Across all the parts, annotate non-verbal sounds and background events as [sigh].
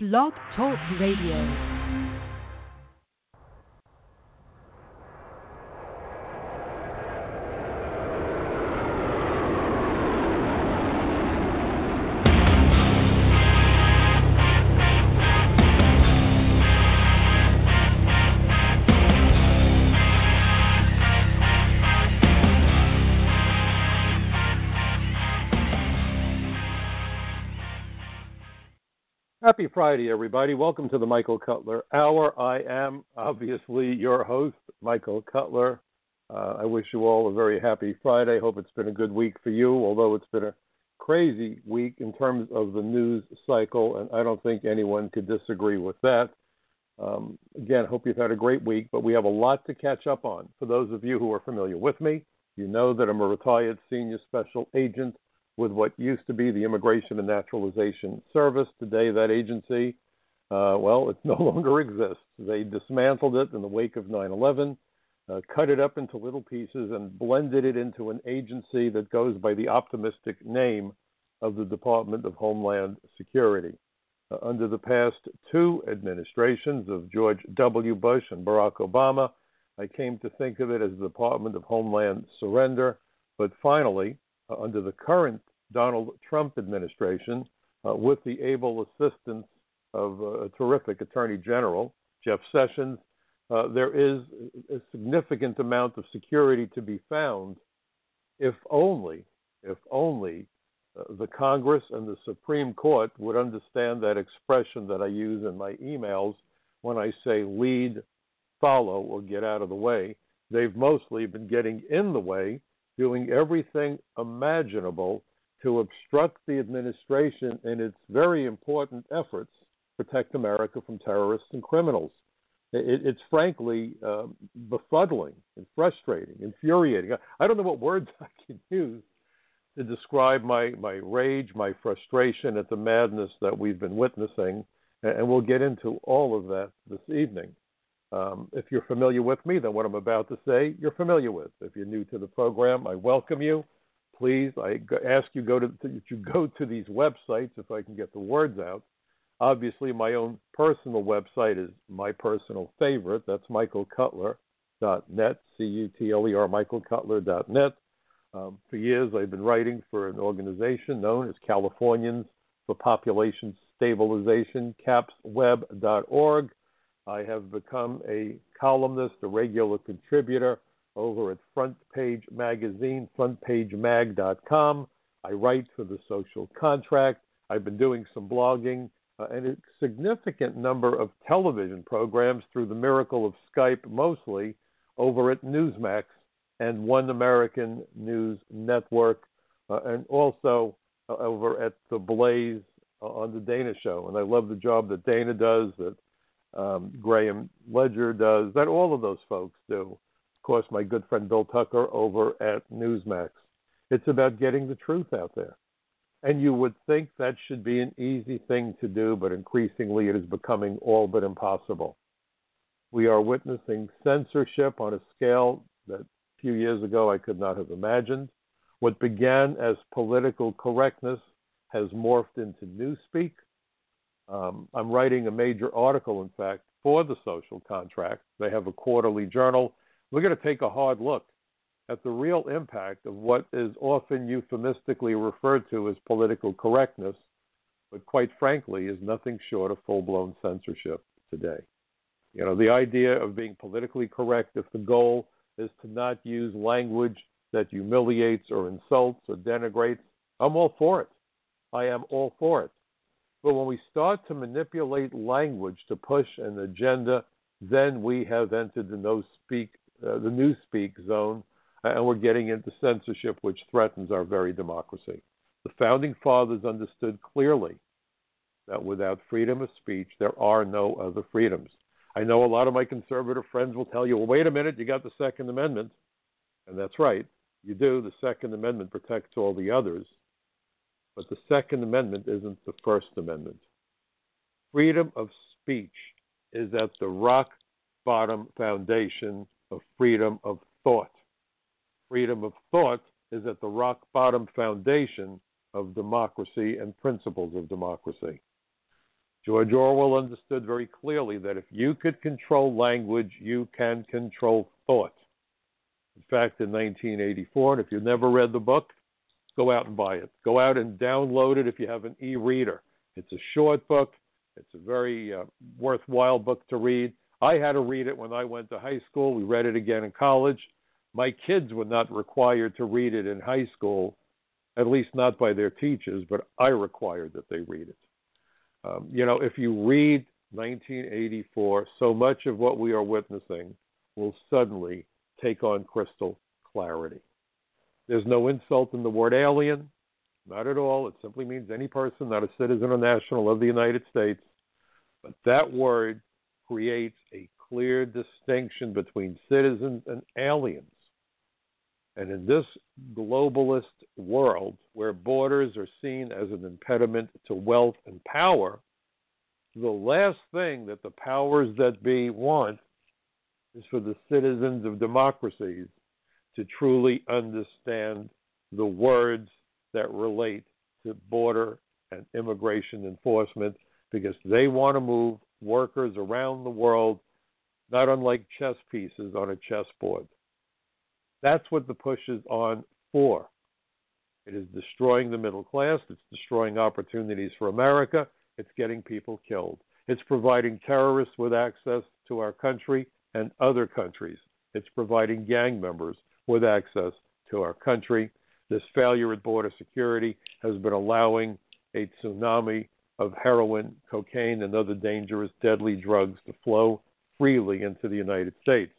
Blog Talk Radio. Happy Friday, everybody. Welcome to the Michael Cutler Hour. I am obviously your host, Michael Cutler. Uh, I wish you all a very happy Friday. Hope it's been a good week for you, although it's been a crazy week in terms of the news cycle, and I don't think anyone could disagree with that. Um, again, hope you've had a great week, but we have a lot to catch up on. For those of you who are familiar with me, you know that I'm a retired senior special agent with what used to be the Immigration and Naturalization Service. Today, that agency, uh, well, it [laughs] no longer exists. They dismantled it in the wake of 9 11, uh, cut it up into little pieces, and blended it into an agency that goes by the optimistic name of the Department of Homeland Security. Uh, under the past two administrations of George W. Bush and Barack Obama, I came to think of it as the Department of Homeland Surrender. But finally, uh, under the current Donald Trump administration, uh, with the able assistance of uh, a terrific Attorney General, Jeff Sessions, uh, there is a significant amount of security to be found if only, if only uh, the Congress and the Supreme Court would understand that expression that I use in my emails when I say lead, follow, or get out of the way. They've mostly been getting in the way, doing everything imaginable to obstruct the administration in its very important efforts to protect America from terrorists and criminals. It, it's frankly uh, befuddling and frustrating, infuriating. I don't know what words [laughs] I can use to describe my, my rage, my frustration at the madness that we've been witnessing, and we'll get into all of that this evening. Um, if you're familiar with me, then what I'm about to say, you're familiar with. If you're new to the program, I welcome you please, I ask you go to you go to these websites if I can get the words out. Obviously, my own personal website is my personal favorite. That's michaelcutler.net, C-U-T-L-E-R, michaelcutler.net. Um, for years, I've been writing for an organization known as Californians for Population Stabilization, capsweb.org. I have become a columnist, a regular contributor over at Front Page Magazine, frontpagemag.com. I write for the social contract. I've been doing some blogging uh, and a significant number of television programs through the miracle of Skype, mostly over at Newsmax and One American News Network, uh, and also uh, over at The Blaze uh, on the Dana Show. And I love the job that Dana does, that um, Graham Ledger does, that all of those folks do course, my good friend Bill Tucker over at Newsmax. It's about getting the truth out there. And you would think that should be an easy thing to do, but increasingly it is becoming all but impossible. We are witnessing censorship on a scale that a few years ago I could not have imagined. What began as political correctness has morphed into newspeak. Um, I'm writing a major article, in fact, for the social contract. They have a quarterly journal we're going to take a hard look at the real impact of what is often euphemistically referred to as political correctness, but quite frankly is nothing short of full blown censorship today. You know, the idea of being politically correct if the goal is to not use language that humiliates or insults or denigrates, I'm all for it. I am all for it. But when we start to manipulate language to push an agenda, then we have entered the no speak uh, the newspeak zone, and we're getting into censorship, which threatens our very democracy. The founding fathers understood clearly that without freedom of speech, there are no other freedoms. I know a lot of my conservative friends will tell you, well, wait a minute, you got the Second Amendment. And that's right, you do. The Second Amendment protects all the others. But the Second Amendment isn't the First Amendment. Freedom of speech is at the rock bottom foundation of freedom of thought. Freedom of thought is at the rock bottom foundation of democracy and principles of democracy. George Orwell understood very clearly that if you could control language, you can control thought. In fact, in 1984, and if you've never read the book, go out and buy it. Go out and download it if you have an e reader. It's a short book, it's a very uh, worthwhile book to read. I had to read it when I went to high school. We read it again in college. My kids were not required to read it in high school, at least not by their teachers, but I required that they read it. Um, you know, if you read 1984, so much of what we are witnessing will suddenly take on crystal clarity. There's no insult in the word alien, not at all. It simply means any person, not a citizen or national of the United States. But that word creates a clear distinction between citizens and aliens. And in this globalist world where borders are seen as an impediment to wealth and power, the last thing that the powers that be want is for the citizens of democracies to truly understand the words that relate to border and immigration enforcement because they want to move workers around the world, not unlike chess pieces on a chessboard. That's what the push is on for. It is destroying the middle class, it's destroying opportunities for America, it's getting people killed. It's providing terrorists with access to our country and other countries. It's providing gang members with access to our country. This failure at border security has been allowing a tsunami of heroin, cocaine, and other dangerous, deadly drugs to flow freely into the United States.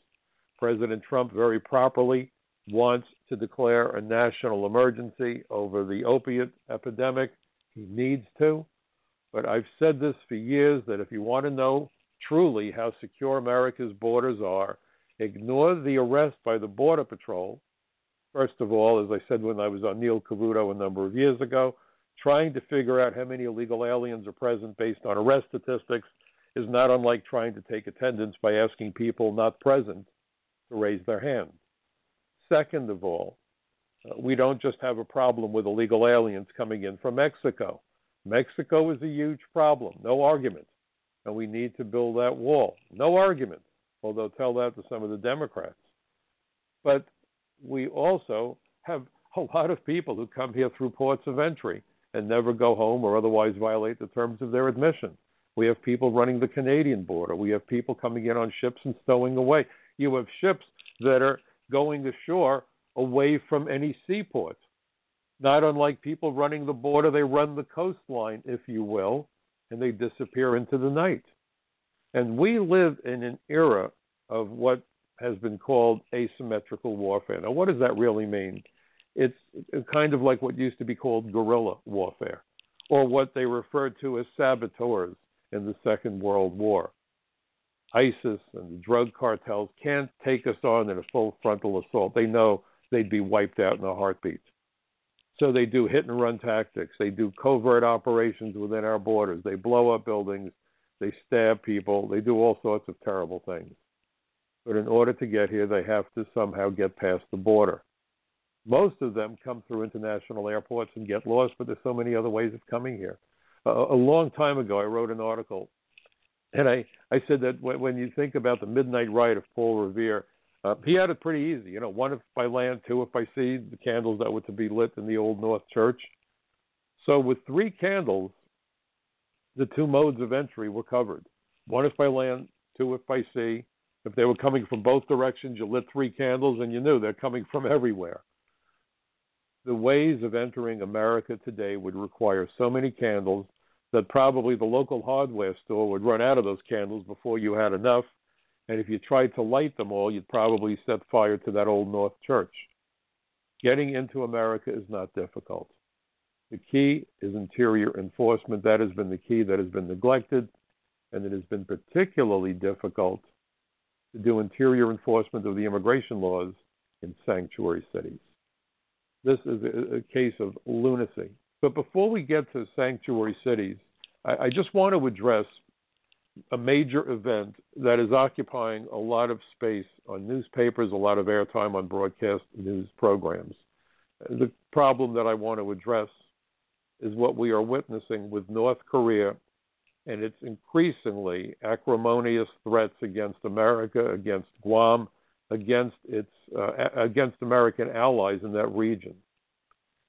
President Trump very properly wants to declare a national emergency over the opiate epidemic. He needs to. But I've said this for years that if you want to know truly how secure America's borders are, ignore the arrest by the Border Patrol. First of all, as I said when I was on Neil Cavuto a number of years ago, trying to figure out how many illegal aliens are present based on arrest statistics is not unlike trying to take attendance by asking people not present to raise their hand. Second of all, uh, we don't just have a problem with illegal aliens coming in from Mexico. Mexico is a huge problem, no argument. And we need to build that wall, no argument, although tell that to some of the Democrats. But we also have a lot of people who come here through ports of entry and never go home or otherwise violate the terms of their admission. We have people running the Canadian border. We have people coming in on ships and stowing away. You have ships that are going ashore away from any seaport. Not unlike people running the border, they run the coastline, if you will, and they disappear into the night. And we live in an era of what has been called asymmetrical warfare. Now, what does that really mean? It's kind of like what used to be called guerrilla warfare, or what they referred to as saboteurs in the Second World War. ISIS and the drug cartels can't take us on in a full frontal assault. They know they'd be wiped out in a heartbeat. So they do hit and run tactics. They do covert operations within our borders. They blow up buildings. They stab people. They do all sorts of terrible things. But in order to get here, they have to somehow get past the border. Most of them come through international airports and get lost, but there's so many other ways of coming here. Uh, a long time ago, I wrote an article, and I, I said that when, when you think about the midnight ride of Paul Revere, uh, he had it pretty easy. You know, one if by land, two if by sea, the candles that were to be lit in the Old North Church. So with three candles, the two modes of entry were covered. One if by land, two if by sea. If they were coming from both directions, you lit three candles and you knew they're coming from everywhere. The ways of entering America today would require so many candles that probably the local hardware store would run out of those candles before you had enough and if you tried to light them all, you'd probably set fire to that old North Church. Getting into America is not difficult. The key is interior enforcement. That has been the key that has been neglected, and it has been particularly difficult to do interior enforcement of the immigration laws in sanctuary cities. This is a, case of lunacy. But before we get to sanctuary cities, I, I just want to address a major event that is occupying a lot of space on newspapers, a lot of airtime on broadcast news programs. The problem that I want to address is what we are witnessing with North Korea and its increasingly acrimonious threats against America, against Guam, against its uh, against American allies in that region.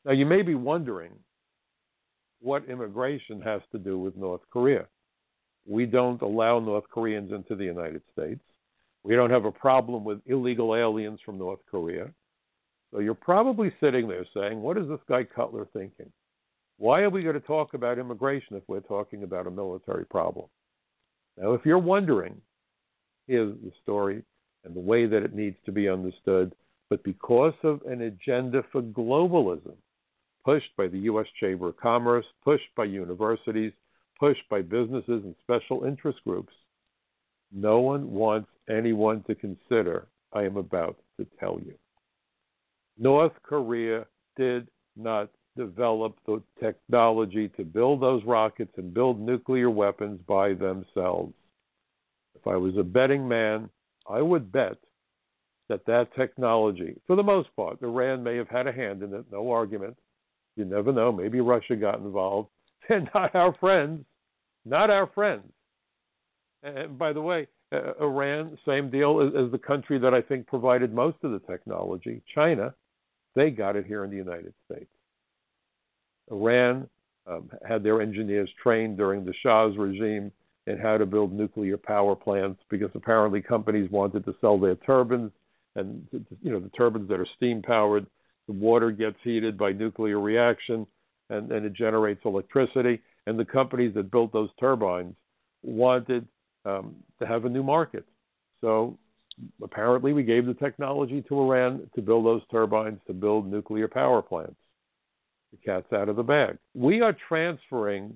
Now, you may be wondering what immigration has to do with North Korea. We don't allow North Koreans into the United States. We don't have a problem with illegal aliens from North Korea. So you're probably sitting there saying, what is this guy Cutler thinking? Why are we going to talk about immigration if we're talking about a military problem? Now, if you're wondering, here's the story and the way that it needs to be understood. But because of an agenda for globalism, pushed by the U.S. Chamber of Commerce, pushed by universities, pushed by businesses and special interest groups, no one wants anyone to consider I am about to tell you. North Korea did not develop the technology to build those rockets and build nuclear weapons by themselves. If I was a betting man, I would bet that that technology, for the most part, Iran may have had a hand in it, no argument. You never know. Maybe Russia got involved. [laughs] They're not our friends. Not our friends. And by the way, uh, Iran, same deal as, as the country that I think provided most of the technology, China. They got it here in the United States. Iran um, had their engineers trained during the Shah's regime in how to build nuclear power plants because apparently companies wanted to sell their turbines and you know the turbines that are steam powered the water gets heated by nuclear reaction and, and it generates electricity. And the companies that built those turbines wanted um, to have a new market. So apparently we gave the technology to iran to build those turbines to build nuclear power plants. The cat's out of the bag. We are transferring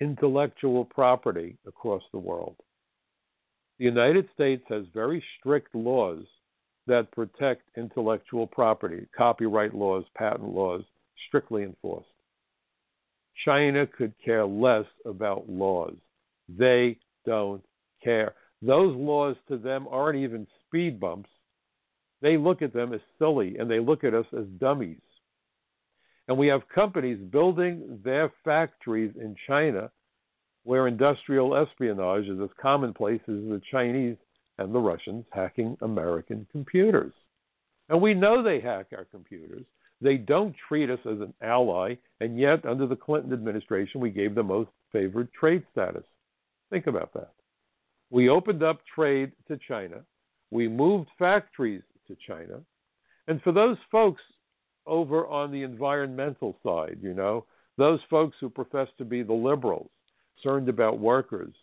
intellectual property across the world. The United States has very strict laws that protect intellectual property, copyright laws, patent laws, strictly enforced. China could care less about laws. They don't care. Those laws to them aren't even speed bumps. They look at them as silly and they look at us as dummies. And we have companies building their factories in China where industrial espionage is as commonplace as the Chinese and the Russians hacking American computers. And we know they hack our computers. They don't treat us as an ally, and yet, under the Clinton administration, we gave them most favored trade status. Think about that. We opened up trade to China. We moved factories to China. And for those folks over on the environmental side, you know, those folks who profess to be the liberals, concerned about workers,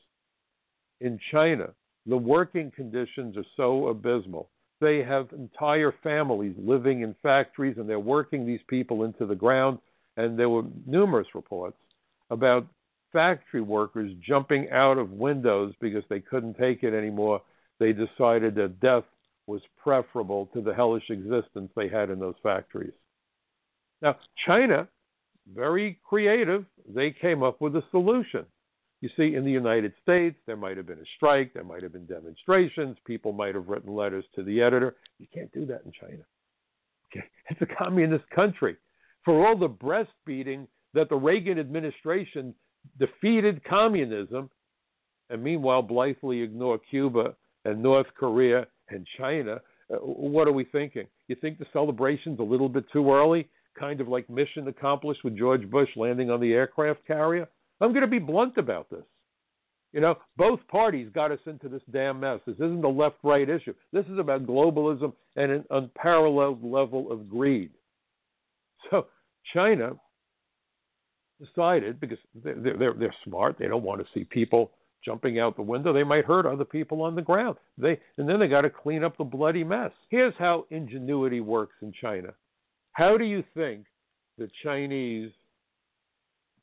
in China, the working conditions are so abysmal. They have entire families living in factories and they're working these people into the ground. And there were numerous reports about factory workers jumping out of windows because they couldn't take it anymore. They decided that death was preferable to the hellish existence they had in those factories. Now, China, very creative, they came up with a solution. You see, in the United States, there might have been a strike, there might have been demonstrations, people might have written letters to the editor. You can't do that in China. Okay? It's a communist country. For all the breastfeeding that the Reagan administration defeated communism, and meanwhile blithely ignore Cuba and North Korea and China, uh, what are we thinking? You think the celebration's a little bit too early? Kind of like mission accomplished with George Bush landing on the aircraft carrier? I'm going to be blunt about this. You know, both parties got us into this damn mess. This isn't a left right issue. This is about globalism and an unparalleled level of greed. So China decided, because they're, they're, they're smart, they don't want to see people jumping out the window. They might hurt other people on the ground. They, and then they got to clean up the bloody mess. Here's how ingenuity works in China. How do you think the Chinese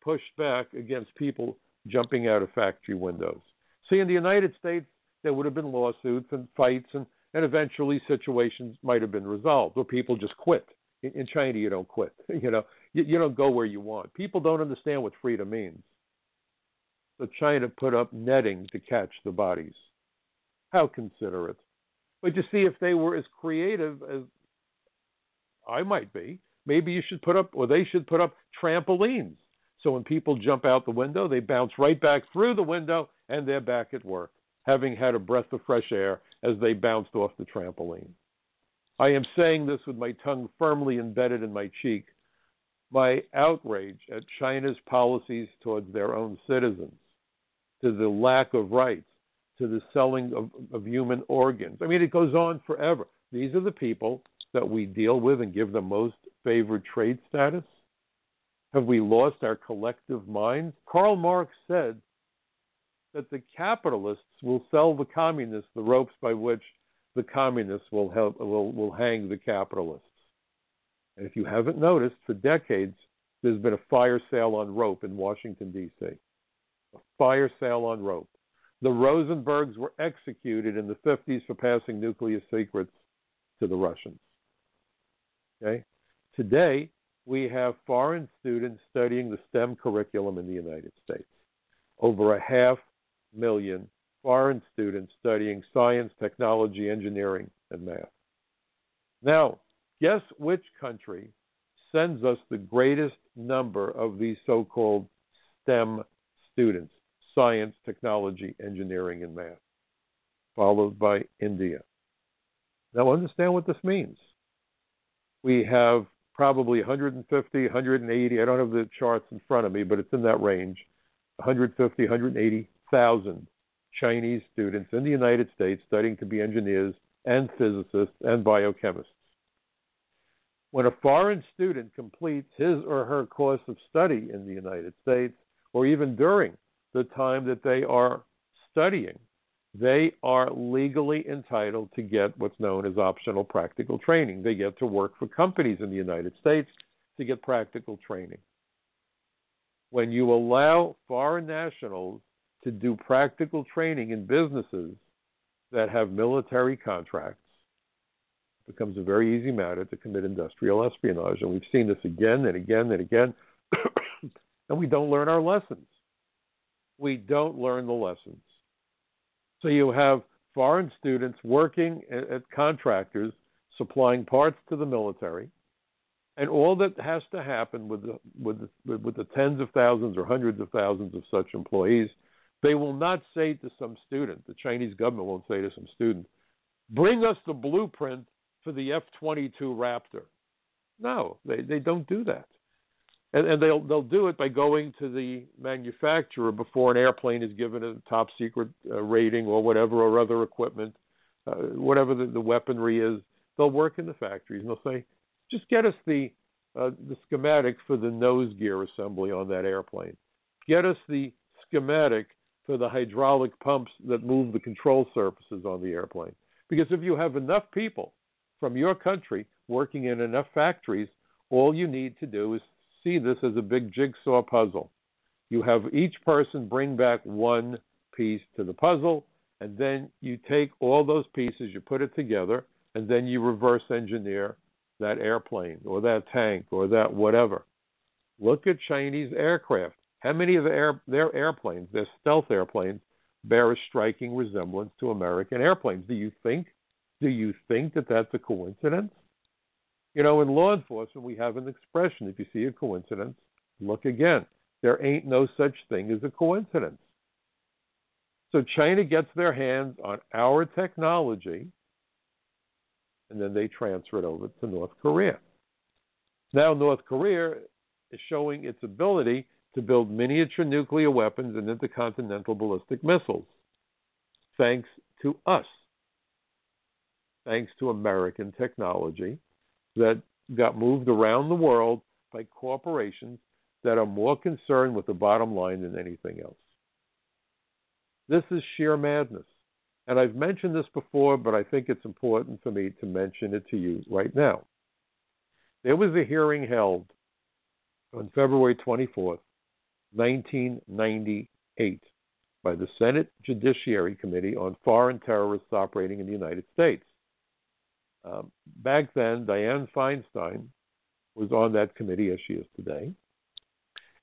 pushed back against people jumping out of factory windows. See, in the United States, there would have been lawsuits and fights, and, and eventually situations might have been resolved, or people just quit. In, in China, you don't quit. [laughs] You know, you, you don't go where you want. People don't understand what freedom means. So China put up netting to catch the bodies. How considerate. But you see, if they were as creative as I might be, maybe you should put up, or they should put up trampolines So when people jump out the window, they bounce right back through the window and they're back at work, having had a breath of fresh air as they bounced off the trampoline. I am saying this with my tongue firmly embedded in my cheek. My outrage at China's policies towards their own citizens, to the lack of rights, to the selling of, of human organs. I mean, it goes on forever. These are the people that we deal with and give the most favored trade status. Have we lost our collective minds? Karl Marx said that the capitalists will sell the communists the ropes by which the communists will help will, will hang the capitalists. And if you haven't noticed, for decades there's been a fire sale on rope in Washington D.C. A fire sale on rope. The Rosenbergs were executed in the 50s for passing nuclear secrets to the Russians. Okay? Today, we have foreign students studying the STEM curriculum in the United States. Over a half million foreign students studying science, technology, engineering, and math. Now, guess which country sends us the greatest number of these so called STEM students science, technology, engineering, and math, followed by India. Now, understand what this means. We have probably 150, 180, I don't have the charts in front of me, but it's in that range 150, 180,000 Chinese students in the United States studying to be engineers and physicists and biochemists. When a foreign student completes his or her course of study in the United States, or even during the time that they are studying, they are legally entitled to get what's known as optional practical training. They get to work for companies in the United States to get practical training. When you allow foreign nationals to do practical training in businesses that have military contracts, it becomes a very easy matter to commit industrial espionage. And we've seen this again and again and again. [coughs] and we don't learn our lessons. We don't learn the lessons. So you have foreign students working at contractors supplying parts to the military. And all that has to happen with the, with, the, with the tens of thousands or hundreds of thousands of such employees, they will not say to some student, the Chinese government won't say to some student, bring us the blueprint for the F 22 Raptor. No, they, they don't do that and, and they'll they'll do it by going to the manufacturer before an airplane is given a top secret uh, rating or whatever or other equipment, uh, whatever the, the weaponry is. They'll work in the factories and they'll say, just get us the uh, the schematic for the nose gear assembly on that airplane. Get us the schematic for the hydraulic pumps that move the control surfaces on the airplane. Because if you have enough people from your country working in enough factories, all you need to do is see this as a big jigsaw puzzle. You have each person bring back one piece to the puzzle, and then you take all those pieces, you put it together, and then you reverse engineer that airplane or that tank or that whatever. Look at Chinese aircraft. How many of their, their airplanes, their stealth airplanes, bear a striking resemblance to American airplanes? Do you think? Do you think that that's a coincidence? You know, in law enforcement, we have an expression if you see a coincidence, look again. There ain't no such thing as a coincidence. So China gets their hands on our technology and then they transfer it over to North Korea. Now, North Korea is showing its ability to build miniature nuclear weapons and intercontinental ballistic missiles, thanks to us, thanks to American technology that got moved around the world by corporations that are more concerned with the bottom line than anything else. This is sheer madness. And I've mentioned this before, but I think it's important for me to mention it to you right now. There was a hearing held on February 24th, 1998, by the Senate Judiciary Committee on Foreign Terrorists Operating in the United States. Um, back then, Dianne Feinstein was on that committee as she is today.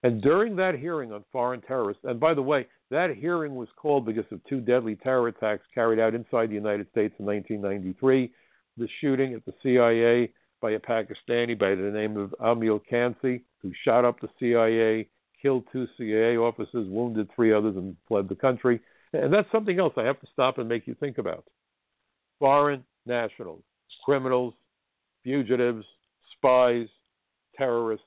And during that hearing on foreign terrorists, and by the way, that hearing was called because of two deadly terror attacks carried out inside the United States in 1993 the shooting at the CIA by a Pakistani by the name of Amir Kansky, who shot up the CIA, killed two CIA officers, wounded three others, and fled the country. And that's something else I have to stop and make you think about. Foreign nationals, criminals, fugitives, spies, terrorists,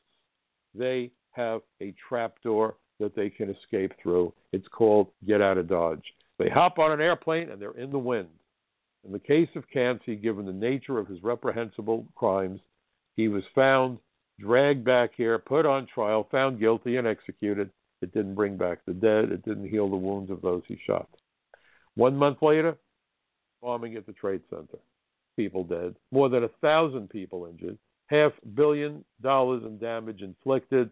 they have a trapdoor that they can escape through. It's called get out of Dodge. They hop on an airplane and they're in the wind. In the case of Kansi, given the nature of his reprehensible crimes, he was found, dragged back here, put on trial, found guilty, and executed. It didn't bring back the dead. It didn't heal the wounds of those he shot. One month later, bombing at the Trade Center. People dead. More than a thousand people injured. Half billion dollars in damage inflicted.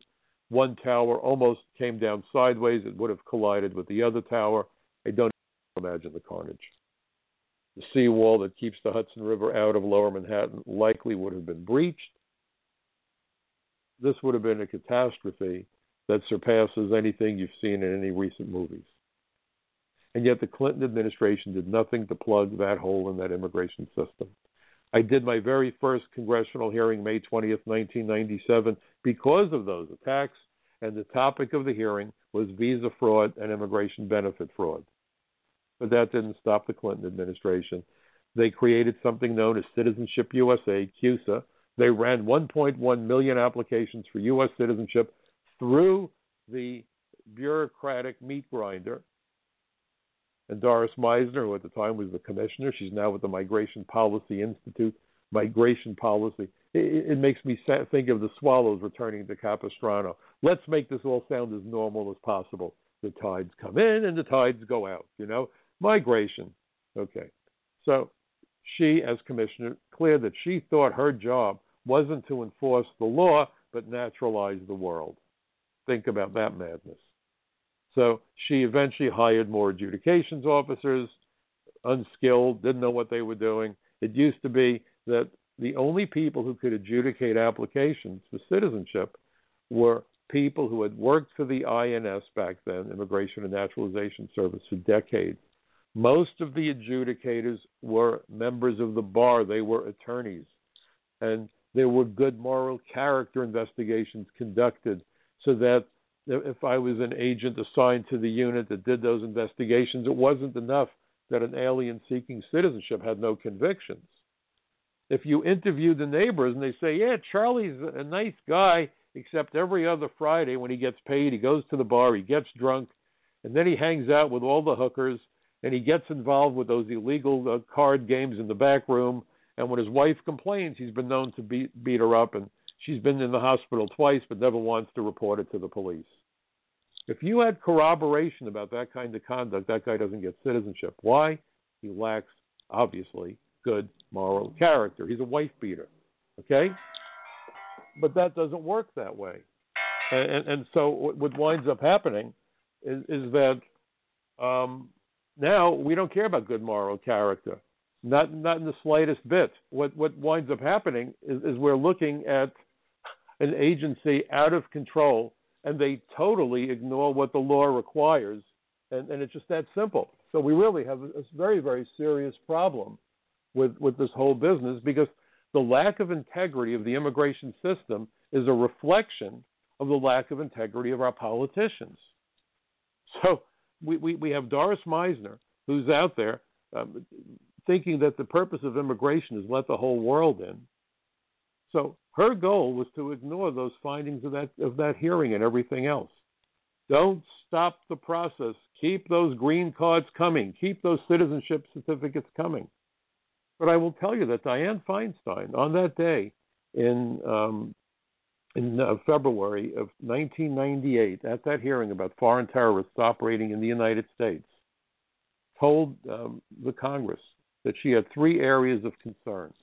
One tower almost came down sideways. It would have collided with the other tower. I don't imagine the carnage. The seawall that keeps the Hudson River out of lower Manhattan likely would have been breached. This would have been a catastrophe that surpasses anything you've seen in any recent movies. And yet the Clinton administration did nothing to plug that hole in that immigration system. I did my very first congressional hearing May 20th, 1997, because of those attacks, and the topic of the hearing was visa fraud and immigration benefit fraud. But that didn't stop the Clinton administration. They created something known as Citizenship USA, CUSA. They ran 1.1 million applications for U.S. citizenship through the bureaucratic meat grinder. And Doris Meissner, who at the time was the commissioner, she's now with the Migration Policy Institute. Migration policy. It, it makes me think of the swallows returning to Capistrano. Let's make this all sound as normal as possible. The tides come in and the tides go out. You know, migration. Okay, so she, as commissioner, clear that she thought her job wasn't to enforce the law but naturalize the world. Think about that madness. So she eventually hired more adjudications officers, unskilled, didn't know what they were doing. It used to be that the only people who could adjudicate applications for citizenship were people who had worked for the INS back then, Immigration and Naturalization Service, for decades. Most of the adjudicators were members of the bar, they were attorneys. And there were good moral character investigations conducted so that if I was an agent assigned to the unit that did those investigations, it wasn't enough that an alien seeking citizenship had no convictions. If you interview the neighbors and they say, Yeah, Charlie's a nice guy, except every other Friday when he gets paid, he goes to the bar, he gets drunk, and then he hangs out with all the hookers and he gets involved with those illegal uh, card games in the back room. And when his wife complains, he's been known to beat, beat her up and She's been in the hospital twice, but never wants to report it to the police. If you had corroboration about that kind of conduct, that guy doesn't get citizenship. Why? He lacks, obviously, good moral character. He's a wife beater. Okay? But that doesn't work that way. And, and, and so what winds up happening is, is that um, now we don't care about good moral character. Not not in the slightest bit. What what winds up happening is, is we're looking at an agency out of control and they totally ignore what the law requires. And, and it's just that simple. So we really have a, very, very serious problem with, with this whole business because the lack of integrity of the immigration system is a reflection of the lack of integrity of our politicians. So we, we, we have Doris Meissner, who's out there um, thinking that the purpose of immigration is let the whole world in. So her goal was to ignore those findings of that of that hearing and everything else. Don't stop the process. Keep those green cards coming. Keep those citizenship certificates coming. But I will tell you that Dianne Feinstein, on that day in um, in uh, February of 1998, at that hearing about foreign terrorists operating in the United States, told um, the Congress that she had three areas of concern.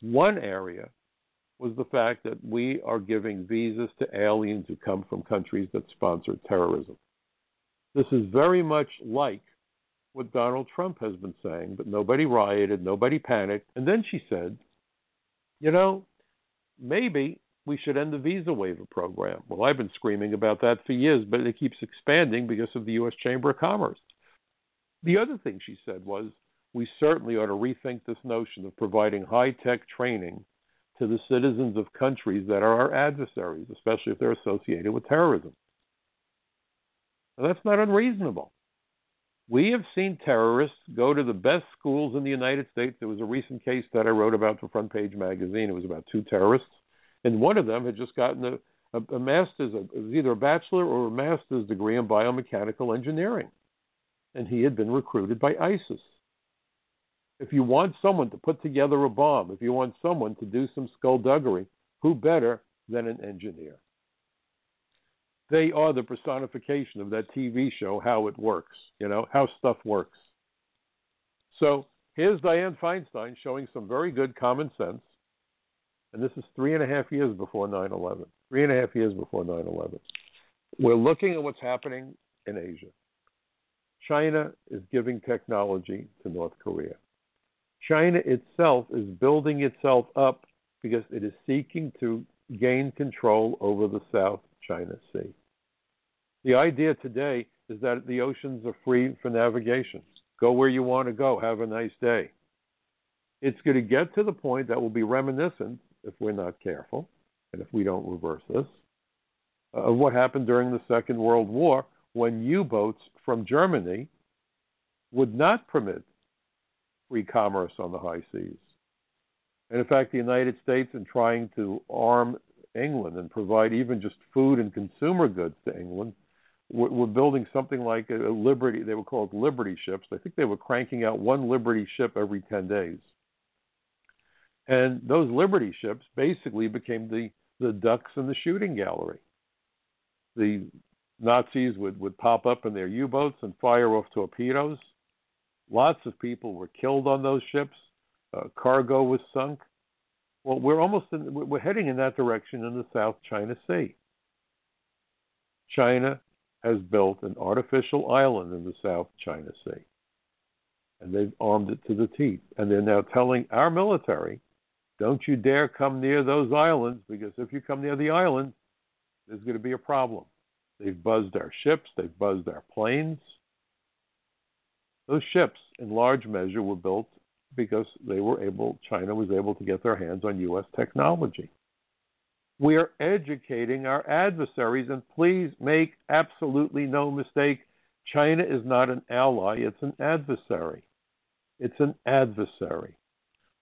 One area was the fact that we are giving visas to aliens who come from countries that sponsor terrorism. This is very much like what Donald Trump has been saying, but nobody rioted, nobody panicked. And then she said, you know, maybe we should end the visa waiver program. Well, I've been screaming about that for years, but it keeps expanding because of the U.S. Chamber of Commerce. The other thing she said was, we certainly ought to rethink this notion of providing high tech training to the citizens of countries that are our adversaries, especially if they're associated with terrorism. And that's not unreasonable. We have seen terrorists go to the best schools in the United States. There was a recent case that I wrote about for Front Page Magazine. It was about two terrorists, and one of them had just gotten a, a, a master's, a, it was either a bachelor or a master's degree in biomechanical engineering, and he had been recruited by ISIS. If you want someone to put together a bomb, if you want someone to do some skullduggery, who better than an engineer? They are the personification of that TV show, How It Works, you know, how stuff works. So here's Dianne Feinstein showing some very good common sense. And this is three and a half years before 9 11. Three and a half years before 9 11. We're looking at what's happening in Asia. China is giving technology to North Korea. China itself is building itself up because it is seeking to gain control over the South China Sea. The idea today is that the oceans are free for navigation. Go where you want to go. Have a nice day. It's going to get to the point that will be reminiscent, if we're not careful, and if we don't reverse this, of what happened during the Second World War when U boats from Germany would not permit free commerce on the high seas. And in fact, the United States, in trying to arm England and provide even just food and consumer goods to England, were building something like a Liberty. They were called Liberty ships. I think they were cranking out one Liberty ship every 10 days. And those Liberty ships basically became the, the ducks in the shooting gallery. The Nazis would, would pop up in their U boats and fire off torpedoes. Lots of people were killed on those ships. Uh, cargo was sunk. Well, we're almost in, we're heading in that direction in the South China Sea. China has built an artificial island in the South China Sea. And they've armed it to the teeth. And they're now telling our military, don't you dare come near those islands, because if you come near the island, there's going to be a problem. They've buzzed our ships, they've buzzed our planes. Those ships, in large measure, were built because they were able, China was able to get their hands on U.S. technology. We are educating our adversaries, and please make absolutely no mistake China is not an ally, it's an adversary. It's an adversary.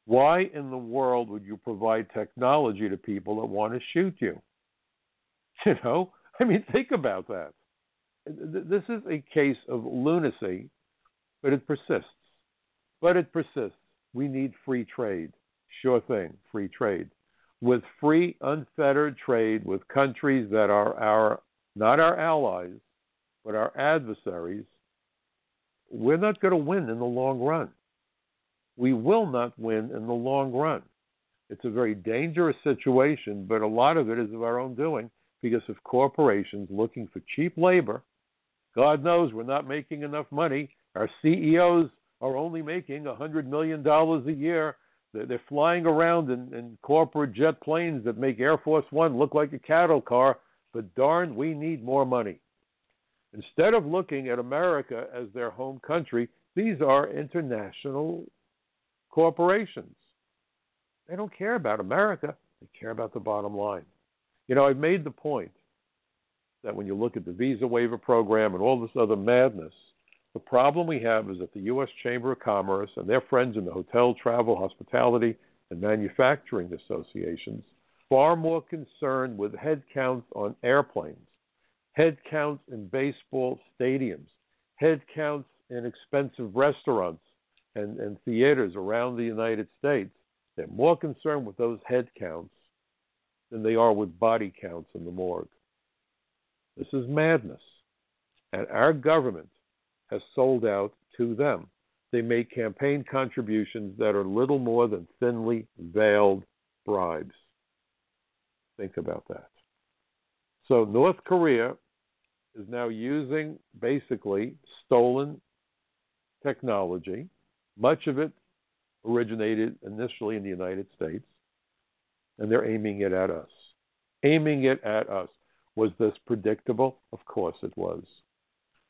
Why in the world would you provide technology to people that want to shoot you? [laughs] You know, I mean, think about that. This is a case of lunacy, but it persists. But it persists. We need free trade. Sure thing, free trade with free, unfettered trade with countries that are our not our allies, but our adversaries, we're not going to win in the long run. We will not win in the long run. It's a very dangerous situation, but a lot of it is of our own doing because of corporations looking for cheap labor. God knows we're not making enough money. Our CEOs are only making $100 million a year they're flying around in, in corporate jet planes that make Air Force One look like a cattle car, but darn, we need more money. Instead of looking at America as their home country, these are international corporations. They don't care about America, they care about the bottom line. You know, I've made the point that when you look at the visa waiver program and all this other madness, the problem we have is that the U.S. Chamber of Commerce and their friends in the hotel, travel, hospitality, and manufacturing associations far more concerned with head counts on airplanes, head counts in baseball stadiums, head counts in expensive restaurants and, and theaters around the United States. They're more concerned with those head counts than they are with body counts in the morgue. This is madness. And our government has sold out to them. They make campaign contributions that are little more than thinly veiled bribes. Think about that. So, North Korea is now using basically stolen technology. Much of it originated initially in the United States, and they're aiming it at us. Aiming it at us. Was this predictable? Of course it was.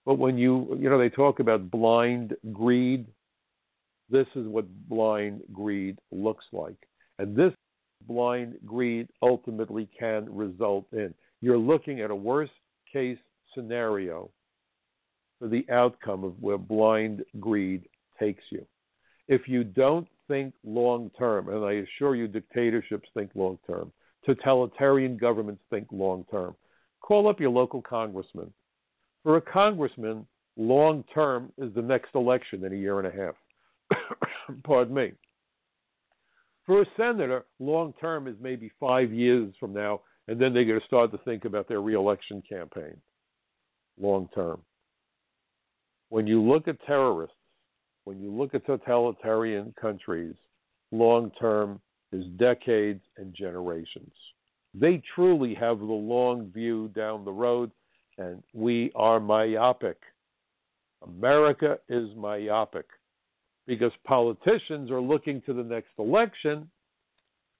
But when you, you know, they talk about blind greed, this is what blind greed looks like. And this blind greed ultimately can result in you're looking at a worst case scenario for the outcome of where blind greed takes you. If you don't think long term, and I assure you, dictatorships think long term, totalitarian governments think long term, call up your local congressman. For a congressman, long term is the next election in a year and a half. [coughs] Pardon me. For a senator, long term is maybe five years from now, and then they're going to start to think about their reelection campaign. Long term. When you look at terrorists, when you look at totalitarian countries, long term is decades and generations. They truly have the long view down the road, and we are myopic. America is myopic because politicians are looking to the next election.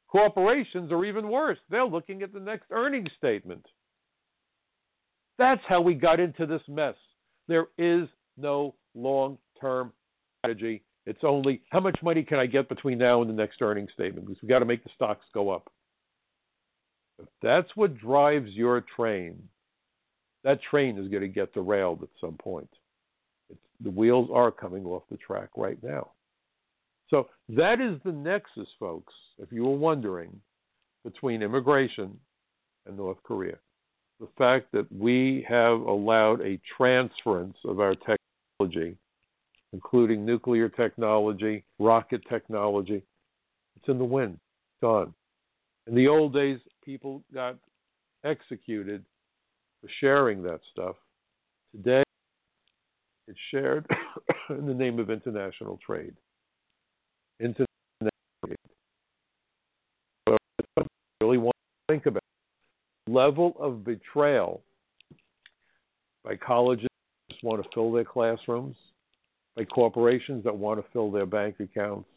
Corporations are even worse. They're looking at the next earnings statement. That's how we got into this mess. There is no long term strategy. It's only how much money can I get between now and the next earnings statement because we've got to make the stocks go up. If that's what drives your train, that train is going to get derailed at some point. It's, the wheels are coming off the track right now. So that is the nexus, folks, if you were wondering, between immigration and North Korea. The fact that we have allowed a transference of our technology including nuclear technology, rocket technology. It's in the wind, gone. In the old days, people got executed for sharing that stuff. Today, it's shared [coughs] in the name of international trade. International trade. So I really want to think about level of betrayal by colleges that want to fill their classrooms by corporations that want to fill their bank accounts,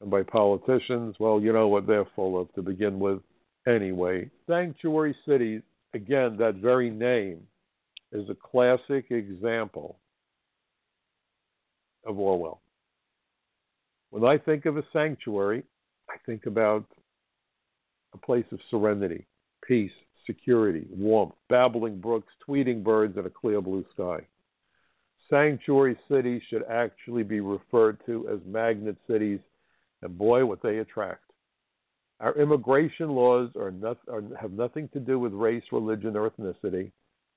and by politicians, well, you know what they're full of to begin with anyway. Sanctuary cities, again, that very name is a classic example of Orwell. When I think of a sanctuary, I think about a place of serenity, peace, security, warmth, babbling brooks, tweeting birds, and a clear blue sky sanctuary cities should actually be referred to as magnet cities, and boy, what they attract. Our immigration laws are not, are, have nothing to do with race, religion, or ethnicity.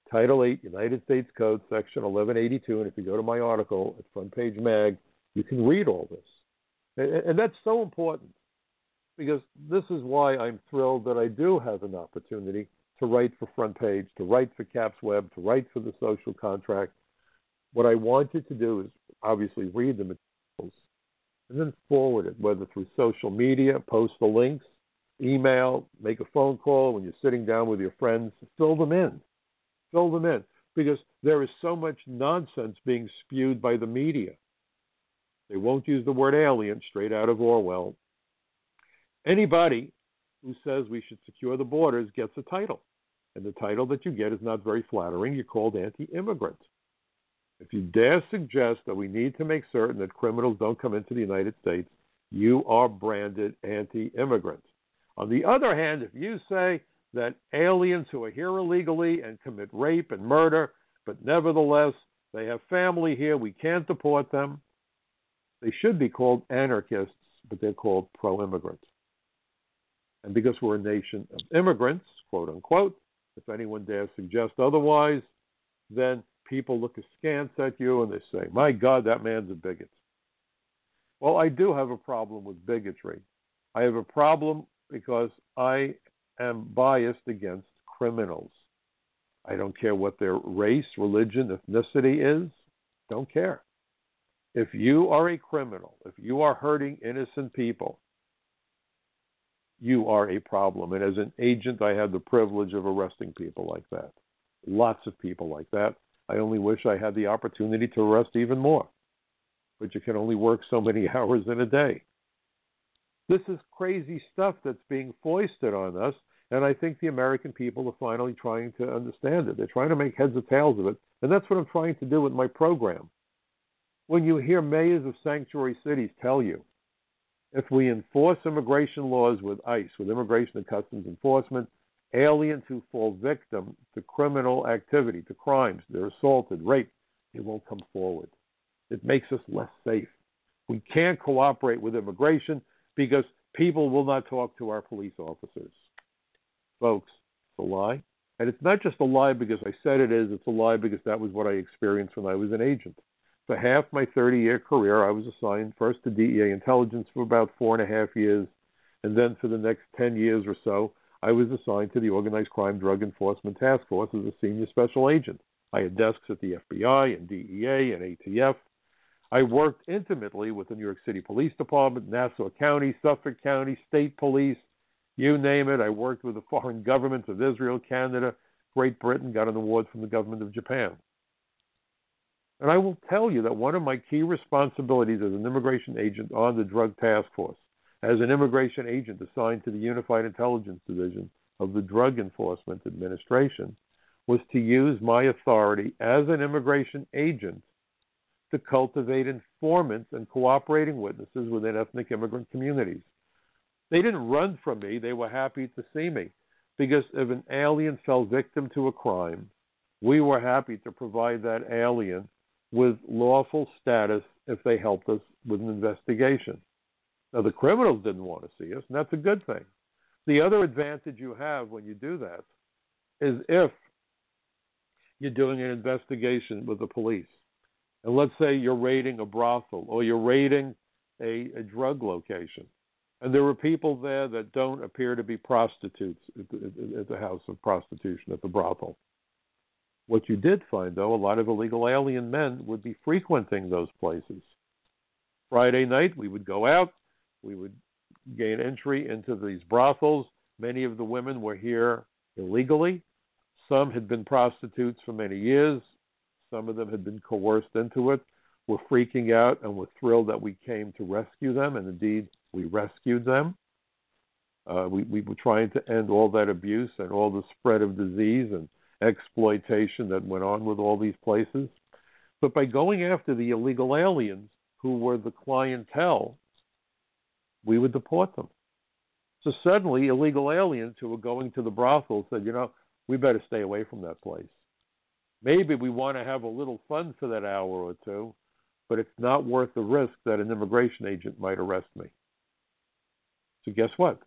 Title 8, United States Code, Section 1182, and if you go to my article at Front Page Mag, you can read all this. And, and that's so important because this is why I'm thrilled that I do have an opportunity to write for Front Page, to write for Caps Web, to write for the social contract, what I wanted to do is obviously read the and then forward it, whether through social media, post the links, email, make a phone call when you're sitting down with your friends, fill them in. Fill them in. Because there is so much nonsense being spewed by the media. They won't use the word alien straight out of Orwell. Anybody who says we should secure the borders gets a title. And the title that you get is not very flattering. You're called anti immigrant. If you dare suggest that we need to make certain that criminals don't come into the United States, you are branded anti immigrant. On the other hand, if you say that aliens who are here illegally and commit rape and murder, but nevertheless they have family here, we can't deport them, they should be called anarchists, but they're called pro immigrant. And because we're a nation of immigrants, quote unquote, if anyone dares suggest otherwise, then people look askance at you and they say, My God, that man's a bigot. Well, I do have a problem with bigotry. I have a problem because I am biased against criminals. I don't care what their race, religion, ethnicity is. Don't care. If you are a criminal, if you are hurting innocent people, you are a problem. And as an agent, I had the privilege of arresting people like that. Lots of people like that. I only wish I had the opportunity to rest even more. But you can only work so many [laughs] hours in a day. This is crazy stuff that's being foisted on us, and I think the American people are finally trying to understand it. They're trying to make heads or tails of it, and that's what I'm trying to do with my program. When you hear mayors of sanctuary cities tell you, if we enforce immigration laws with ICE, with Immigration and Customs Enforcement, aliens who fall victim to criminal activity, to crimes, they're assaulted, raped, they won't come forward. It makes us less safe. We can't cooperate with immigration because people will not talk to our police officers. Folks, it's a lie. And it's not just a lie because I said it is, it's a lie because that was what I experienced when I was an agent. For half my 30 year career, I was assigned first to DEA intelligence for about four and a half years, and then for the next 10 years or so, I was assigned to the Organized Crime Drug Enforcement Task Force as a senior special agent. I had desks at the FBI and DEA and ATF. I worked intimately with the New York City Police Department, Nassau County, Suffolk County, state police, you name it. I worked with the foreign governments of Israel, Canada, Great Britain, got an award from the government of Japan. And I will tell you that one of my key responsibilities as an immigration agent on the Drug Task Force, as an immigration agent assigned to the Unified Intelligence Division of the Drug Enforcement Administration, was to use my authority as an immigration agent to cultivate informants and cooperating witnesses within ethnic immigrant communities. They didn't run from me, they were happy to see me. Because if an alien fell victim to a crime, we were happy to provide that alien with lawful status if they helped us with an investigation. Now, the criminals didn't want to see us, and that's a good thing. The other advantage you have when you do that is if you're doing an investigation with the police, and let's say you're raiding a brothel or you're raiding a, a drug location, and there were people there that don't appear to be prostitutes at the, at the house of prostitution, at the brothel. What you did find, though, a lot of illegal alien men would be frequenting those places. Friday night, we would go out, we would gain entry into these brothels. Many of the women were here illegally. Some had been prostitutes for many years. Some of them had been coerced into it, were freaking out, and were thrilled that we came to rescue them. And indeed, we rescued them. Uh, we, we were trying to end all that abuse and all the spread of disease and exploitation that went on with all these places. But by going after the illegal aliens who were the clientele, we would deport them. So suddenly, illegal aliens who were going to the brothel said, you know, we better stay away from that place. Maybe we want to have a little fun for that hour or two, but it's not worth the risk that an immigration agent might arrest me. So, guess what?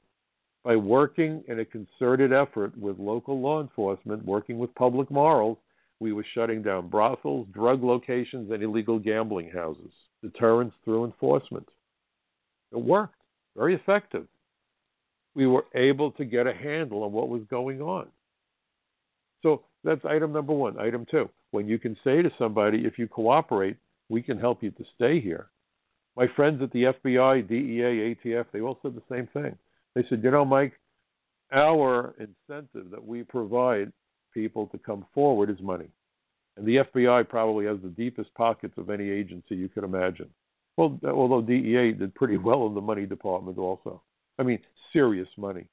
By working in a concerted effort with local law enforcement, working with public morals, we were shutting down brothels, drug locations, and illegal gambling houses. Deterrence through enforcement. It worked. Very effective. We were able to get a handle on what was going on. So that's item number one. Item two, when you can say to somebody, if you cooperate, we can help you to stay here. My friends at the FBI, DEA, ATF, they all said the same thing. They said, you know, Mike, our incentive that we provide people to come forward is money. And the FBI probably has the deepest pockets of any agency you could imagine. Well, although DEA did pretty well in the money department also. I mean, serious money.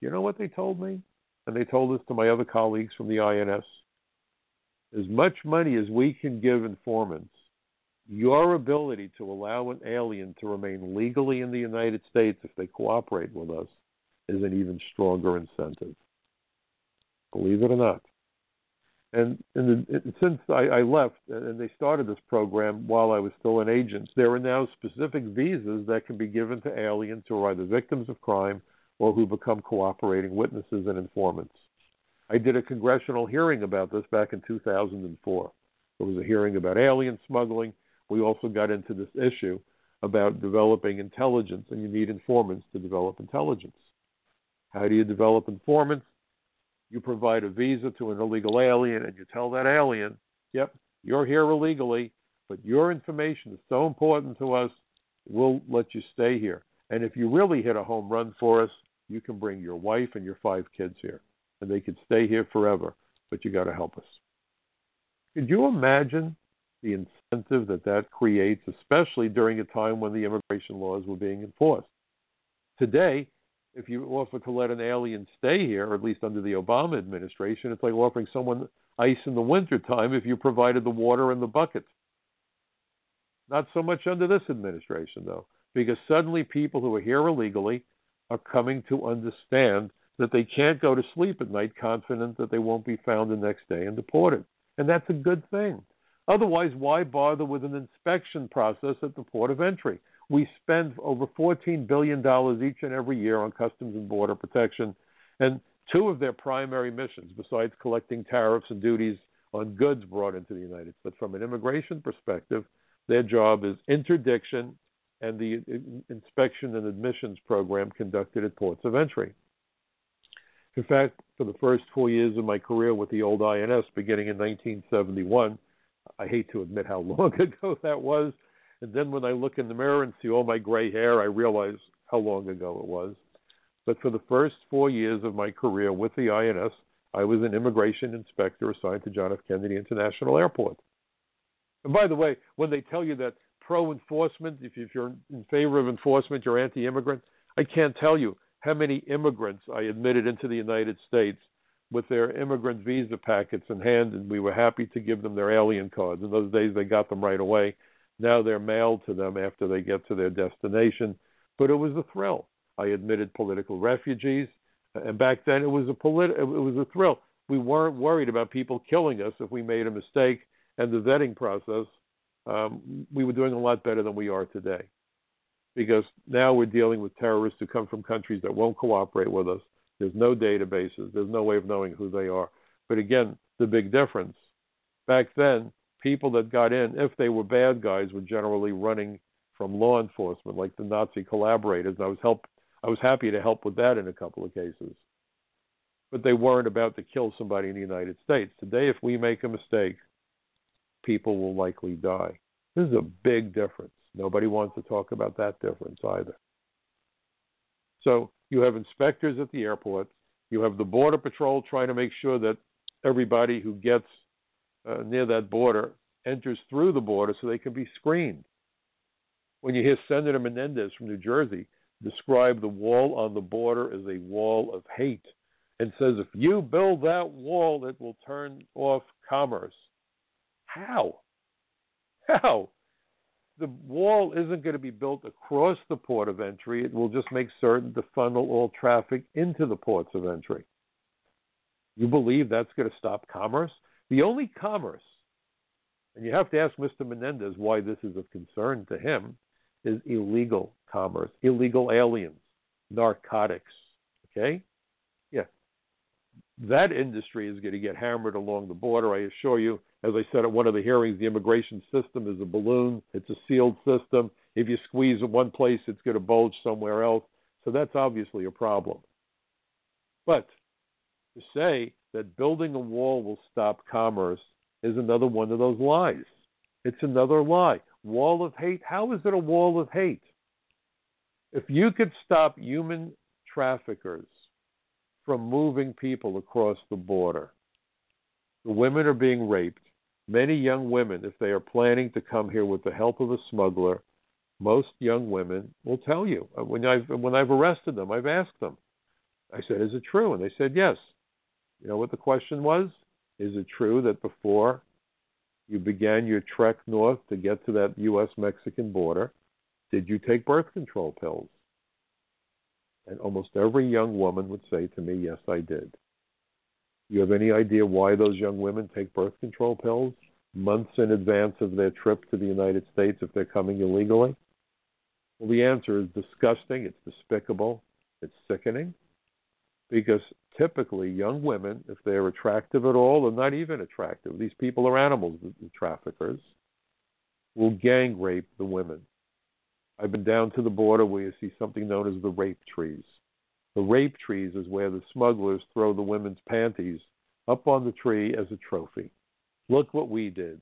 You know what they told me? And they told this to my other colleagues from the INS. As much money as we can give informants, your ability to allow an alien to remain legally in the United States if they cooperate with us is an even stronger incentive. Believe it or not. And, the, since I, I, left and they started this program while I was still an agent, there are now specific visas that can be given to aliens who are either victims of crime or who become cooperating witnesses and informants. I did a congressional hearing about this back in 2004. It was a hearing about alien smuggling. We also got into this issue about developing intelligence, and you need informants to develop intelligence. How do you develop informants? You provide a visa to an illegal alien and you tell that alien, yep, you're here illegally, but your information is so important to us, we'll let you stay here. And if you really hit a home run for us, you can bring your wife and your five kids here, and they could stay here forever, but you got to help us. Could you imagine the incentive that that creates, especially during a time when the immigration laws were being enforced? Today, if you offer to let an alien stay here, or at least under the Obama administration, it's like offering someone ice in the wintertime if you provided the water and the bucket. Not so much under this administration, though, because suddenly people who are here illegally are coming to understand that they can't go to sleep at night confident that they won't be found the next day and deported. And that's a good thing. Otherwise, why bother with an inspection process at the port of entry? We spend over $14 billion each and every year on Customs and Border Protection, and two of their primary missions, besides collecting tariffs and duties on goods brought into the United States, but from an immigration perspective, their job is interdiction and the inspection and admissions program conducted at ports of entry. In fact, for the first four years of my career with the old INS, beginning in 1971, I hate to admit how [laughs] long ago that was. And then when I look in the mirror and see all my gray hair, I realize how long ago it was. But for the first four years of my career with the INS, I was an immigration inspector assigned to John F. Kennedy International Airport. And by the way, when they tell you that pro enforcement, if, you're in favor of enforcement, you're anti immigrant, I can't tell you how many immigrants I admitted into the United States with their immigrant visa packets in hand, and we were happy to give them their alien cards. In those days, they got them right away. Now they're mailed to them after they get to their destination. But it was a thrill. I admitted political refugees, and back then it was a polit- it was a thrill. We weren't worried about people killing us if we made a mistake, and the vetting process, um, we were doing a lot better than we are today because now we're dealing with terrorists who come from countries that won't cooperate with us. There's no databases, there's no way of knowing who they are. But again, the big difference back then, people that got in, if they were bad guys, were generally running from law enforcement, like the Nazi collaborators. And I was help, I was happy to help with that in a couple of cases. But they weren't about to kill somebody in the United States. Today, if we make a mistake, people will likely die. This is a big difference. Nobody wants to talk about that difference either. So you have inspectors at the airports. You have the Border Patrol trying to make sure that everybody who gets uh, near that border enters through the border so they can be screened. When you hear Senator Menendez from New Jersey describe the wall on the border as a wall of hate and says, if you build that wall, it will turn off commerce. How? How? the wall isn't going to be built across the port of entry. It will just make certain to funnel all traffic into the ports of entry. You believe that's going to stop commerce? The only commerce, and you have to ask Mr. Menendez why this is of concern to him, is illegal commerce, illegal aliens, narcotics. Okay? Yeah. That industry is going to get hammered along the border, I assure you as I said at one of the hearings, the immigration system is a balloon. It's a sealed system. If you squeeze in one place, it's going to bulge somewhere else. So that's obviously a problem. But to say that building a wall will stop commerce is another one of those lies. It's another lie. Wall of hate? How is it a wall of hate? If you could stop human traffickers from moving people across the border, the women are being raped, Many young women, if they are planning to come here with the help of a smuggler, most young women will tell you. When I've when I've arrested them, I've asked them. I said, "Is it true?" And they said, "Yes." You know what the question was? Is it true that before you began your trek north to get to that U.S. Mexican border, did you take birth control pills? And almost every young woman would say to me, Yes, I did. You have any idea why those young women take birth control pills months in advance of their trip to the United States if they're coming illegally? Well, the answer is disgusting, it's despicable, it's sickening, because typically young women, if they're attractive at all, or not even attractive, these people are animals, the traffickers, will gang rape the women. I've been down to the border where you see something known as the rape trees. The rape trees is where the smugglers throw the women's panties up on the tree as a trophy. Look what we did.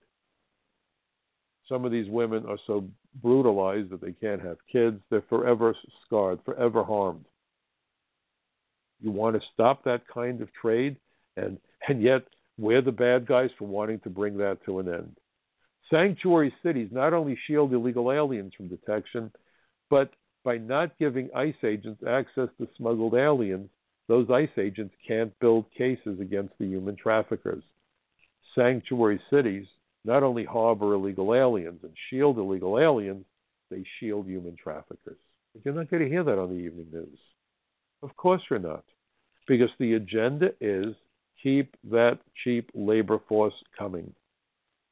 Some of these women are so brutalized that they can't have kids. They're forever scarred, forever harmed. You want to stop that kind of trade, and, and yet we're the bad guys for wanting to bring that to an end. Sanctuary cities not only shield illegal aliens from detection, but by not giving ICE agents access to smuggled aliens, those ICE agents can't build cases against the human traffickers. Sanctuary cities not only harbor illegal aliens and shield illegal aliens, they shield human traffickers. You're not going to hear that on the evening news. Of course you're not. because the agenda is keep that cheap labor force coming.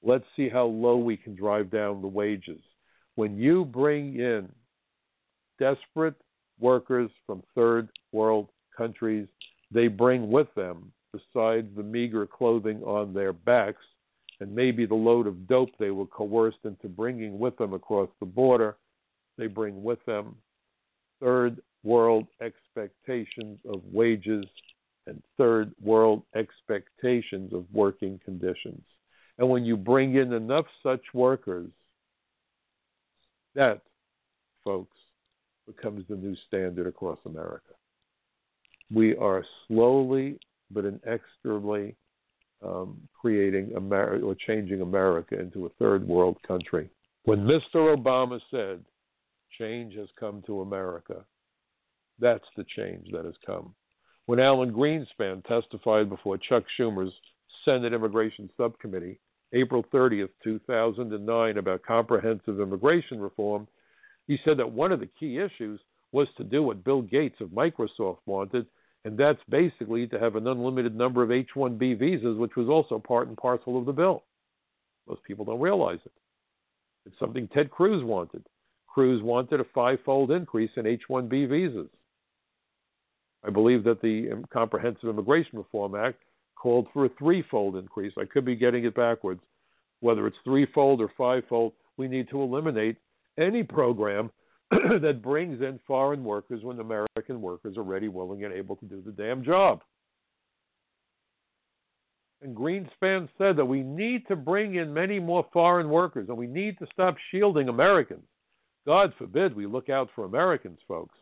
Let's see how low we can drive down the wages. When you bring in desperate workers from third world countries, they bring with them, besides the meager clothing on their backs and maybe the load of dope they were coerced into bringing with them across the border, they bring with them third world expectations of wages and third world expectations of working conditions. And when you bring in enough such workers, that, folks, becomes the new standard across America. We are slowly but inexorably um, creating America or changing America into a third world country. When Mr. Obama said, change has come to America, that's the change that has come. When Alan Greenspan testified before Chuck Schumer's Senate Immigration Subcommittee, April 30th, 2009, about comprehensive immigration reform, he said that one of the key issues was to do what Bill Gates of Microsoft wanted, and that's basically to have an unlimited number of H 1B visas, which was also part and parcel of the bill. Most people don't realize it. It's something Ted Cruz wanted. Cruz wanted a five fold increase in H 1B visas. I believe that the um, Comprehensive Immigration Reform Act called for a threefold increase. I could be getting it backwards. Whether it's threefold or fivefold, we need to eliminate any program [clears throat] that brings in foreign workers when American workers are ready, willing, and able to do the damn job. And Greenspan said that we need to bring in many more foreign workers and we need to stop shielding Americans. God forbid we look out for Americans, folks.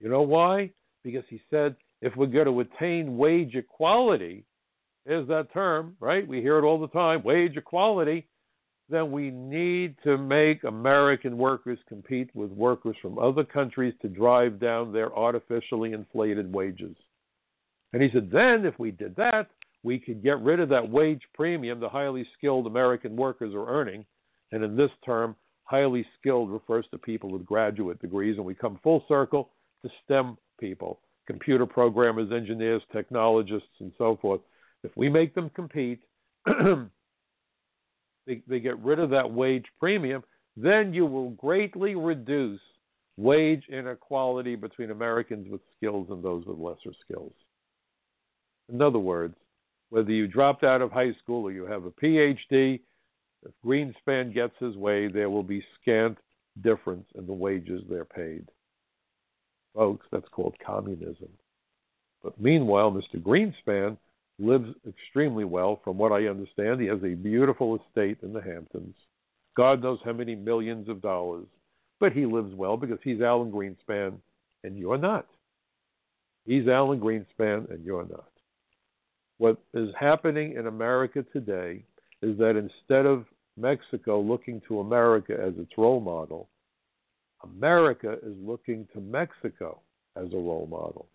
You know why? Because he said if we're going to attain wage equality, is that term, right? We hear it all the time wage equality then we need to make American workers compete with workers from other countries to drive down their artificially inflated wages. And he said, then if we did that, we could get rid of that wage premium the highly skilled American workers are earning. And in this term, highly skilled refers to people with graduate degrees, and we come full circle to STEM people computer programmers, engineers, technologists, and so forth. If we make them compete, [clears throat] they, they get rid of that wage premium, then you will greatly reduce wage inequality between Americans with skills and those with lesser skills. In other words, whether you dropped out of high school or you have a PhD, if Greenspan gets his way, there will be scant difference in the wages they're paid. Folks, that's called communism. But meanwhile, Mr. Greenspan lives extremely well, from what I understand. He has a beautiful estate in the Hamptons. God knows how many millions of dollars. But he lives well because he's Alan Greenspan and you're not. He's Alan Greenspan and you're not. What is happening in America today is that instead of Mexico looking to America as its role model, America is looking to Mexico as a role model.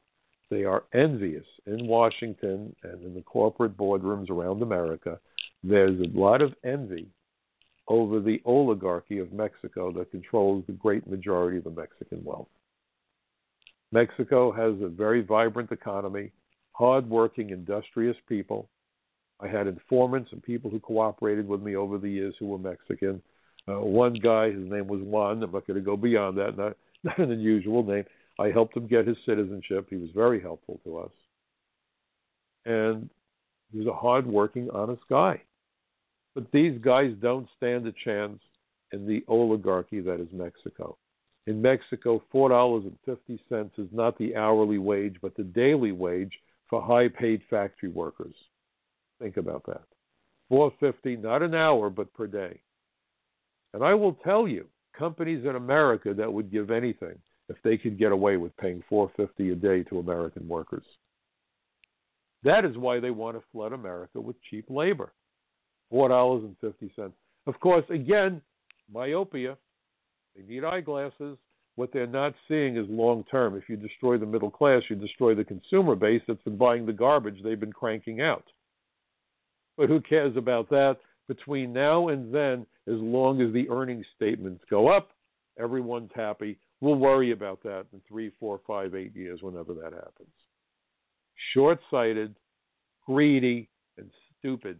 They are envious in Washington and in the corporate boardrooms around America. There's a lot of envy over the oligarchy of Mexico that controls the great majority of the Mexican wealth. Mexico has a very vibrant economy, hardworking, industrious people. I had informants and people who cooperated with me over the years who were Mexican. Uh, one guy, his name was Juan. I'm not going to go beyond that. Not, [laughs] not an unusual name. I helped him get his citizenship. He was very helpful to us. And he was a hard-working, honest guy. But these guys don't stand a chance in the oligarchy that is Mexico. In Mexico, $4.50 is not the hourly wage, but the daily wage for high-paid factory workers. Think about that. 450 not an hour, but per day. And I will tell you, companies in America that would give anything if they could get away with paying 450 a day to American workers. That is why they want to flood America with cheap labor. $4.50. Of course, again, myopia. They need eyeglasses. What they're not seeing is long term. If you destroy the middle class, you destroy the consumer base that's been buying the garbage they've been cranking out. But who cares about that? Between now and then, as long as the earnings statements go up, everyone's happy. We'll worry about that in three, four, five, eight years, whenever that happens. short sighted, greedy, and stupid.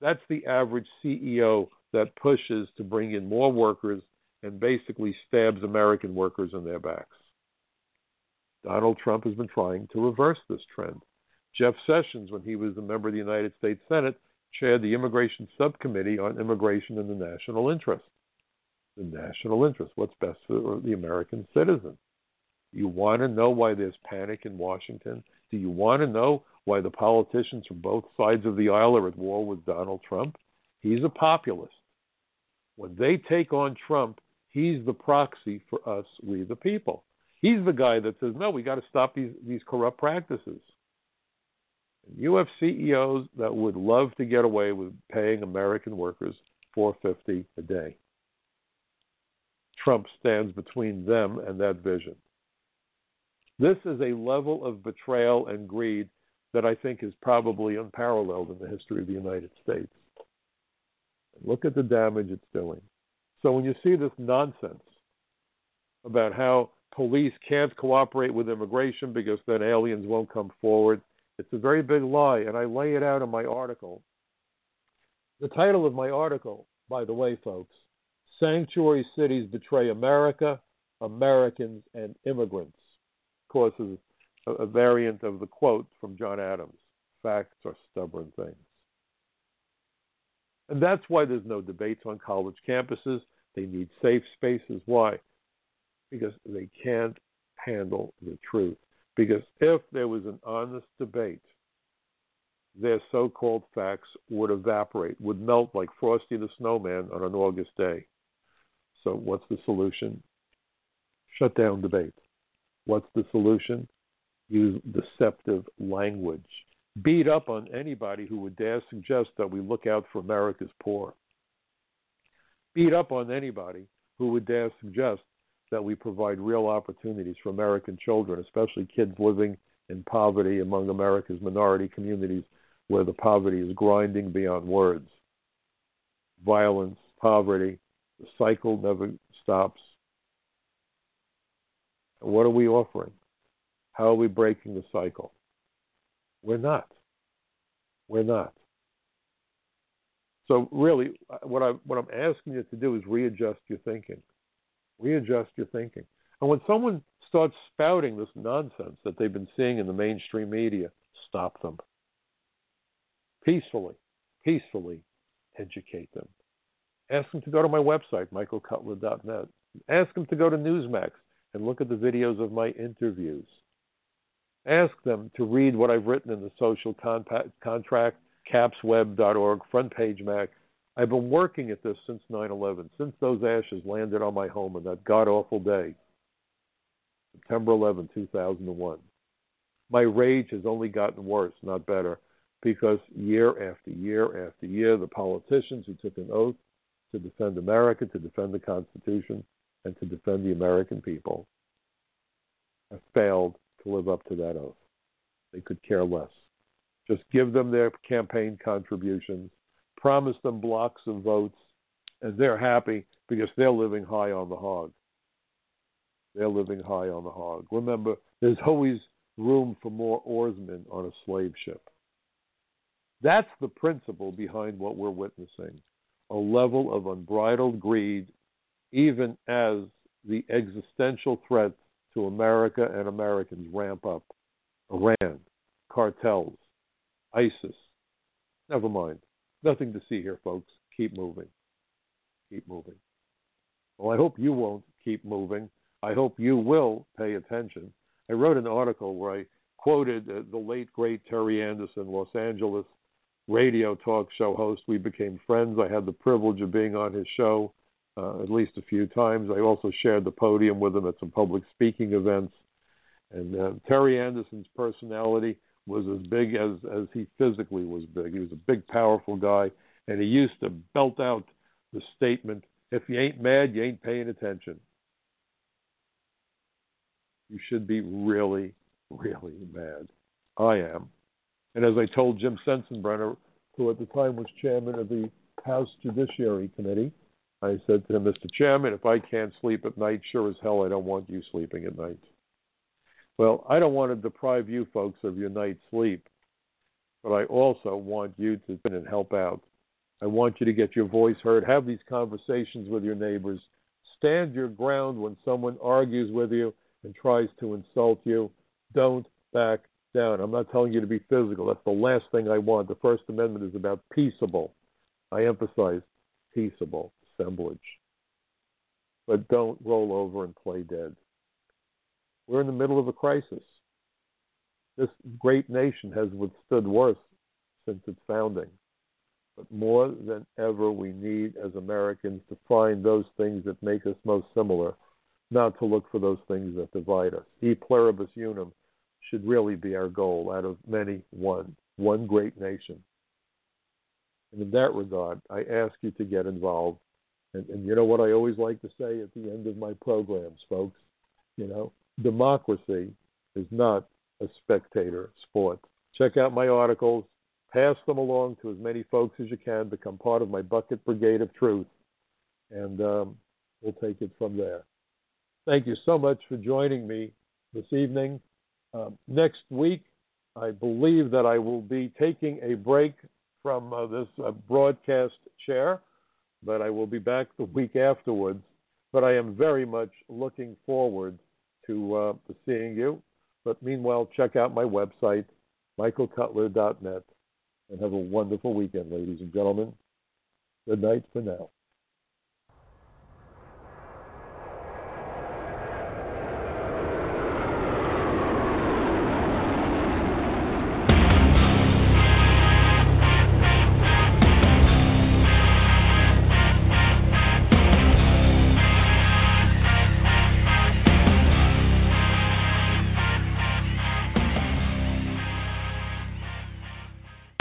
That's the average CEO that pushes to bring in more workers and basically stabs American workers in their backs. Donald Trump has been trying to reverse this trend. Jeff Sessions, when he was a member of the United States Senate, chaired the Immigration Subcommittee on Immigration and the National Interest. The national interest, what's best for the American citizen. You want to know why there's panic in Washington? Do you want to know why the politicians from both sides of the aisle are at war with Donald Trump? He's a populist. When they take on Trump, he's the proxy for us, we the people. He's the guy that says, no, we got to stop these, these corrupt practices. You have CEOs that would love to get away with paying American workers 450 a day. Trump stands between them and that vision. This is a level of betrayal and greed that I think is probably unparalleled in the history of the United States. Look at the damage it's doing. So when you see this nonsense about how police can't cooperate with immigration because then aliens won't come forward, it's a very big lie, and I lay it out in my article. The title of my article, by the way, folks, Sanctuary Cities Betray America, Americans, and Immigrants. Of course, is a, a variant of the quote from John Adams facts are stubborn things. And that's why there's no debates on college campuses. They need safe spaces. Why? Because they can't handle the truth. Because if there was an honest debate, their so called facts would evaporate, would melt like Frosty the Snowman on an August day. So, what's the solution? Shut down debate. What's the solution? Use deceptive language. Beat up on anybody who would dare suggest that we look out for America's poor. Beat up on anybody who would dare suggest that we provide real opportunities for American children, especially kids living in poverty among America's minority communities where the poverty is grinding beyond words. Violence, poverty, the cycle never stops. what are we offering? How are we breaking the cycle? We're not. We're not. So really, what I what I'm asking you to do is readjust your thinking. Readjust your thinking. And when someone starts spouting this nonsense that they've been seeing in the mainstream media, stop them. Peacefully, peacefully educate them. Ask them to go to my website, michaelcutler.net. Ask them to go to Newsmax and look at the videos of my interviews. Ask them to read what I've written in the social contract, capsweb.org, front page Mag. I've been working at this since 9 11, since those ashes landed on my home on that god awful day, September 11, 2001. My rage has only gotten worse, not better, because year after year after year, the politicians who took an oath to defend America, to defend the Constitution, and to defend the American people have failed to live up to that oath. They could care less. Just give them their campaign contributions, promise them blocks of votes, and they're happy because they're living high on the hog. They're living high on the hog. Remember, there's always room for more oarsmen on a slave ship. That's the principle behind what we're witnessing a level of unbridled greed, even as the existential threats to America and Americans ramp up. Iran, cartels, ISIS. Never mind. Nothing to see here, folks. Keep moving. Keep moving. Well, I hope you won't keep moving. I hope you will pay attention. I wrote an article where I quoted uh, the late, great Terry Anderson, Los Angeles radio talk show host. We became friends. I had the privilege of being on his show uh, at least a few times. I also shared the podium with him at some public speaking events. And uh, Terry Anderson's personality was as big as, as he physically was big. He was a big, powerful guy, and he used to belt out the statement if you ain't mad, you ain't paying attention. You should be really, really mad. I am. And as I told Jim Sensenbrenner, who at the time was chairman of the House Judiciary Committee, I said to him, Mr. Chairman, if I can't sleep at night, sure as hell I don't want you sleeping at night. Well, I don't want to deprive you folks of your night's sleep, but I also want you to and help out. I want you to get your voice heard, have these conversations with your neighbors, stand your ground when someone argues with you and tries to insult you. Don't back down. I'm not telling you to be physical. That's the last thing I want. The First Amendment is about peaceable. I emphasize peaceable assemblage. But don't roll over and play dead. We're in the middle of a crisis. This great nation has withstood worse since its founding. But more than ever, we need as Americans to find those things that make us most similar, not to look for those things that divide us. E pluribus unum should really be our goal out of many, one, one great nation. And in that regard, I ask you to get involved. And, and you know what I always like to say at the end of my programs, folks? You know, democracy is not a spectator sport. Check out my articles, pass them along to as many folks as you can, become part of my bucket brigade of truth, and um, we'll take it from there. Thank you so much for joining me this evening. Um, next week, I believe that I will be taking a break from uh, this uh, broadcast chair, but I will be back the week afterwards. But I am very much looking forward to, uh, to seeing you. But meanwhile, check out my website, michaelcutler.net, and have a wonderful weekend, ladies and gentlemen. Good night for now.